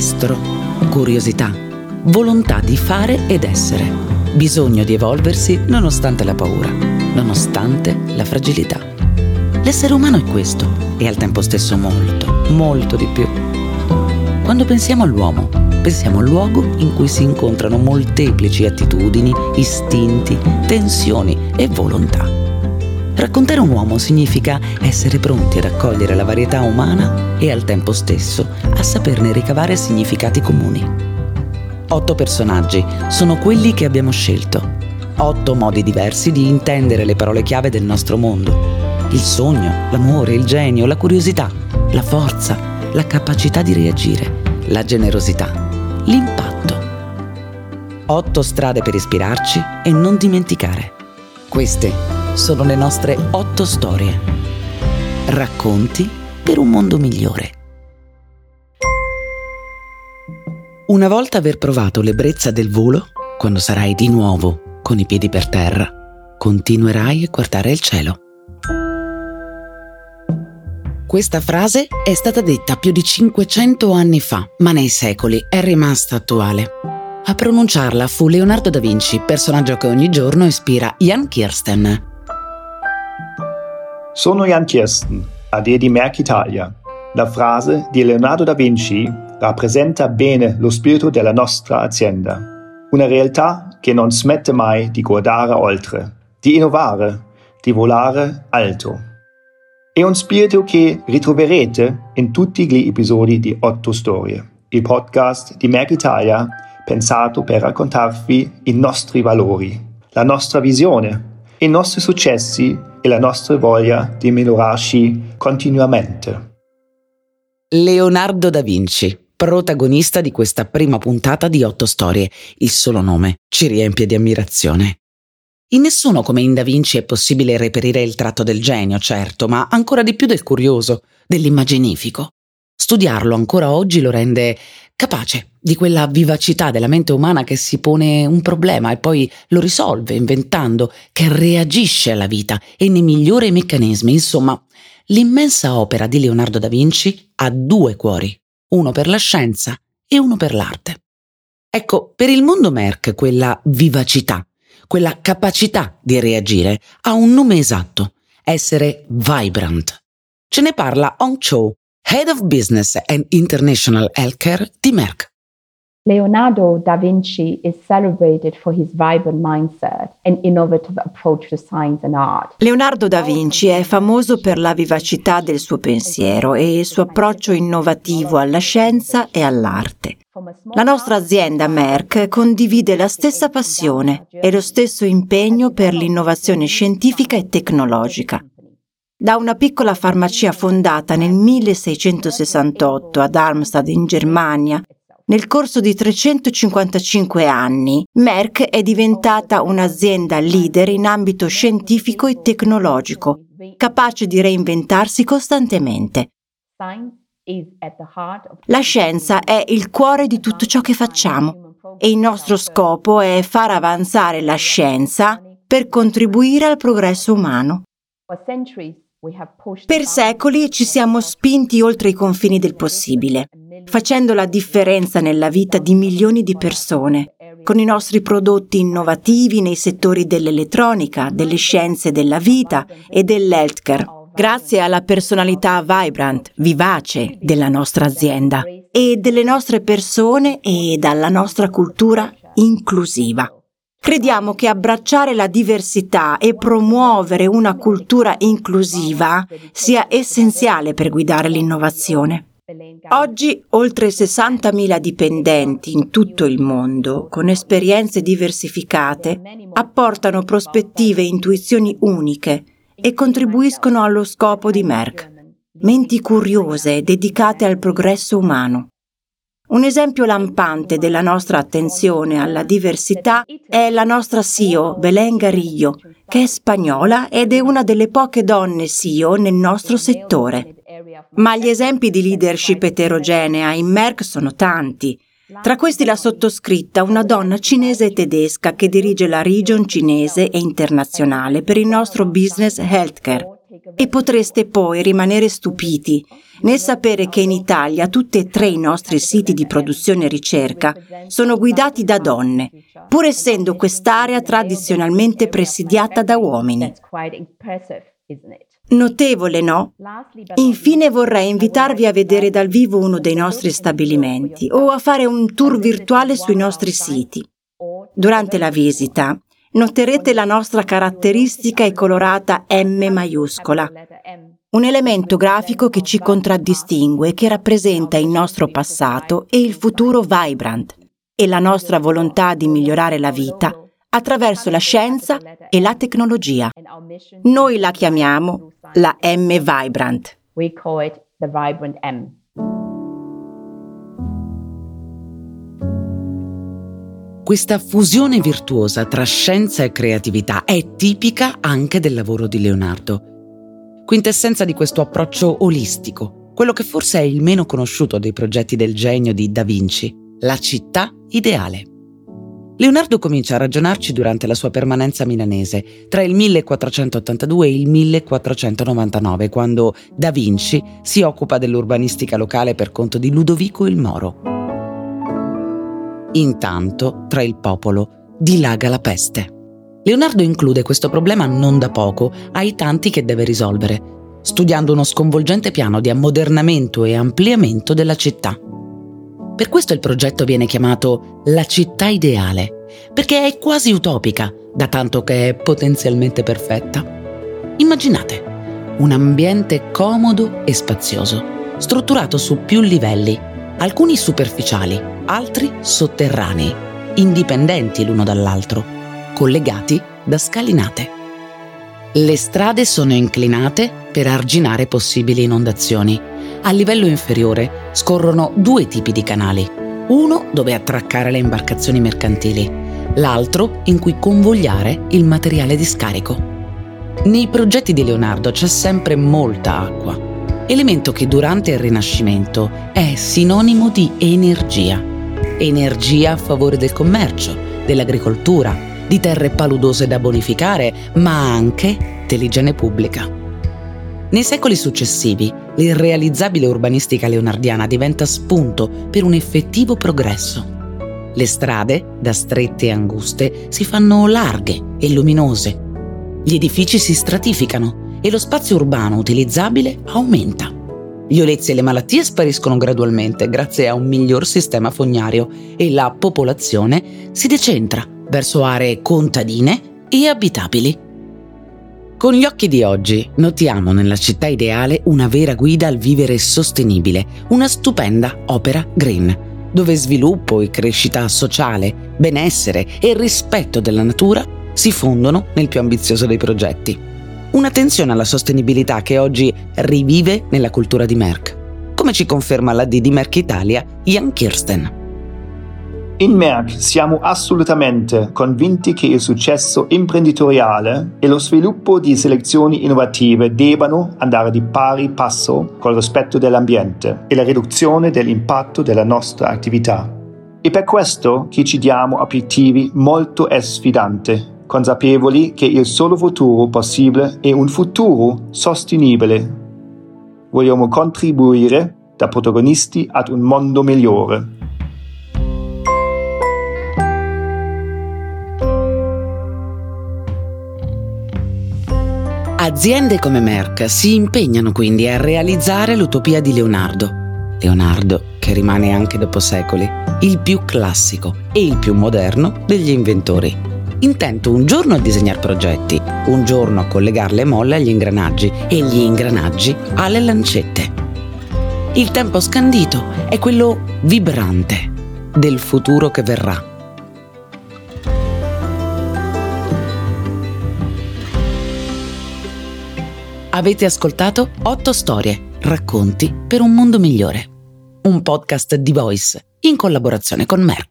estro, curiosità, volontà di fare ed essere, bisogno di evolversi nonostante la paura, nonostante la fragilità. L'essere umano è questo e al tempo stesso molto, molto di più. Quando pensiamo all'uomo, pensiamo al luogo in cui si incontrano molteplici attitudini, istinti, tensioni e volontà. Raccontare un uomo significa essere pronti ad accogliere la varietà umana e al tempo stesso a saperne ricavare significati comuni. Otto personaggi sono quelli che abbiamo scelto. Otto modi diversi di intendere le parole chiave del nostro mondo. Il sogno, l'amore, il genio, la curiosità, la forza, la capacità di reagire, la generosità, l'impatto. Otto strade per ispirarci e non dimenticare. Queste sono le nostre otto storie. Racconti per un mondo migliore. Una volta aver provato l'ebbrezza del volo, quando sarai di nuovo con i piedi per terra, continuerai a guardare il cielo. Questa frase è stata detta più di 500 anni fa, ma nei secoli è rimasta attuale. A pronunciarla fu Leonardo da Vinci, personaggio che ogni giorno ispira Jan Kirsten, Sono Jan Kirsten, AD di Merck Italia. La frase di Leonardo da Vinci rappresenta bene lo spirito della nostra azienda. Una realtà che non smette mai di guardare oltre, di innovare, di volare alto. È un spirito che ritroverete in tutti gli episodi di Otto Storie, il podcast di Merck Italia pensato per raccontarvi i nostri valori, la nostra visione, i nostri successi e la nostra voglia di migliorarci continuamente. Leonardo da Vinci, protagonista di questa prima puntata di Otto Storie. Il solo nome ci riempie di ammirazione. In nessuno come in Da Vinci è possibile reperire il tratto del genio, certo, ma ancora di più del curioso, dell'immaginifico. Studiarlo ancora oggi lo rende capace di quella vivacità della mente umana che si pone un problema e poi lo risolve inventando, che reagisce alla vita e ne migliora i meccanismi. Insomma, l'immensa opera di Leonardo da Vinci ha due cuori, uno per la scienza e uno per l'arte. Ecco, per il mondo Merck quella vivacità, quella capacità di reagire ha un nome esatto, essere vibrant. Ce ne parla Hong Cho, Head of Business and International Healthcare di Merck. Leonardo da Vinci is celebrated for his vibrant mindset and innovative approach to science and art. Leonardo da Vinci è famoso per la vivacità del suo pensiero e il suo approccio innovativo alla scienza e all'arte. La nostra azienda Merck condivide la stessa passione e lo stesso impegno per l'innovazione scientifica e tecnologica da una piccola farmacia fondata nel 1668 ad Darmstadt in Germania. Nel corso di 355 anni, Merck è diventata un'azienda leader in ambito scientifico e tecnologico, capace di reinventarsi costantemente. La scienza è il cuore di tutto ciò che facciamo e il nostro scopo è far avanzare la scienza per contribuire al progresso umano. Per secoli ci siamo spinti oltre i confini del possibile, facendo la differenza nella vita di milioni di persone, con i nostri prodotti innovativi nei settori dell'elettronica, delle scienze della vita e dell'healthcare, grazie alla personalità vibrant, vivace della nostra azienda e delle nostre persone e dalla nostra cultura inclusiva. Crediamo che abbracciare la diversità e promuovere una cultura inclusiva sia essenziale per guidare l'innovazione. Oggi oltre 60.000 dipendenti in tutto il mondo, con esperienze diversificate, apportano prospettive e intuizioni uniche e contribuiscono allo scopo di Merck. Menti curiose dedicate al progresso umano. Un esempio lampante della nostra attenzione alla diversità è la nostra CEO Belen Garillo, che è spagnola ed è una delle poche donne CEO nel nostro settore. Ma gli esempi di leadership eterogenea in Merck sono tanti. Tra questi la sottoscritta, una donna cinese e tedesca che dirige la region cinese e internazionale per il nostro business healthcare. E potreste poi rimanere stupiti nel sapere che in Italia tutti e tre i nostri siti di produzione e ricerca sono guidati da donne, pur essendo quest'area tradizionalmente presidiata da uomini. Notevole, no? Infine vorrei invitarvi a vedere dal vivo uno dei nostri stabilimenti o a fare un tour virtuale sui nostri siti. Durante la visita noterete la nostra caratteristica e colorata M maiuscola, un elemento grafico che ci contraddistingue e che rappresenta il nostro passato e il futuro vibrant e la nostra volontà di migliorare la vita attraverso la scienza e la tecnologia. Noi la chiamiamo la M Vibrant. We call it the Vibrant M. Questa fusione virtuosa tra scienza e creatività è tipica anche del lavoro di Leonardo. Quintessenza di questo approccio olistico, quello che forse è il meno conosciuto dei progetti del genio di Da Vinci, la città ideale. Leonardo comincia a ragionarci durante la sua permanenza milanese, tra il 1482 e il 1499, quando Da Vinci si occupa dell'urbanistica locale per conto di Ludovico il Moro. Intanto, tra il popolo, dilaga la peste. Leonardo include questo problema non da poco ai tanti che deve risolvere, studiando uno sconvolgente piano di ammodernamento e ampliamento della città. Per questo il progetto viene chiamato la città ideale, perché è quasi utopica, da tanto che è potenzialmente perfetta. Immaginate un ambiente comodo e spazioso, strutturato su più livelli, alcuni superficiali, altri sotterranei, indipendenti l'uno dall'altro, collegati da scalinate. Le strade sono inclinate per arginare possibili inondazioni a livello inferiore scorrono due tipi di canali, uno dove attraccare le imbarcazioni mercantili, l'altro in cui convogliare il materiale di scarico. Nei progetti di Leonardo c'è sempre molta acqua, elemento che durante il Rinascimento è sinonimo di energia. Energia a favore del commercio, dell'agricoltura, di terre paludose da bonificare, ma anche dell'igiene pubblica. Nei secoli successivi, l'irrealizzabile urbanistica leonardiana diventa spunto per un effettivo progresso. Le strade, da strette e anguste, si fanno larghe e luminose. Gli edifici si stratificano e lo spazio urbano utilizzabile aumenta. Gli olezzi e le malattie spariscono gradualmente grazie a un miglior sistema fognario e la popolazione si decentra verso aree contadine e abitabili. Con gli occhi di oggi notiamo nella città ideale una vera guida al vivere sostenibile, una stupenda opera green, dove sviluppo e crescita sociale, benessere e rispetto della natura si fondono nel più ambizioso dei progetti. Un'attenzione alla sostenibilità che oggi rivive nella cultura di Merck, come ci conferma la D di Merck Italia, Jan Kirsten. In Merck siamo assolutamente convinti che il successo imprenditoriale e lo sviluppo di selezioni innovative debbano andare di pari passo col rispetto dell'ambiente e la riduzione dell'impatto della nostra attività. E per questo che ci diamo obiettivi molto sfidanti, consapevoli che il solo futuro possibile è un futuro sostenibile. Vogliamo contribuire da protagonisti ad un mondo migliore. Aziende come Merck si impegnano quindi a realizzare l'utopia di Leonardo. Leonardo, che rimane anche dopo secoli il più classico e il più moderno degli inventori. Intento un giorno a disegnare progetti, un giorno a collegare le molle agli ingranaggi e gli ingranaggi alle lancette. Il tempo scandito è quello vibrante del futuro che verrà. Avete ascoltato 8 storie, racconti per un mondo migliore. Un podcast di Voice in collaborazione con Merck.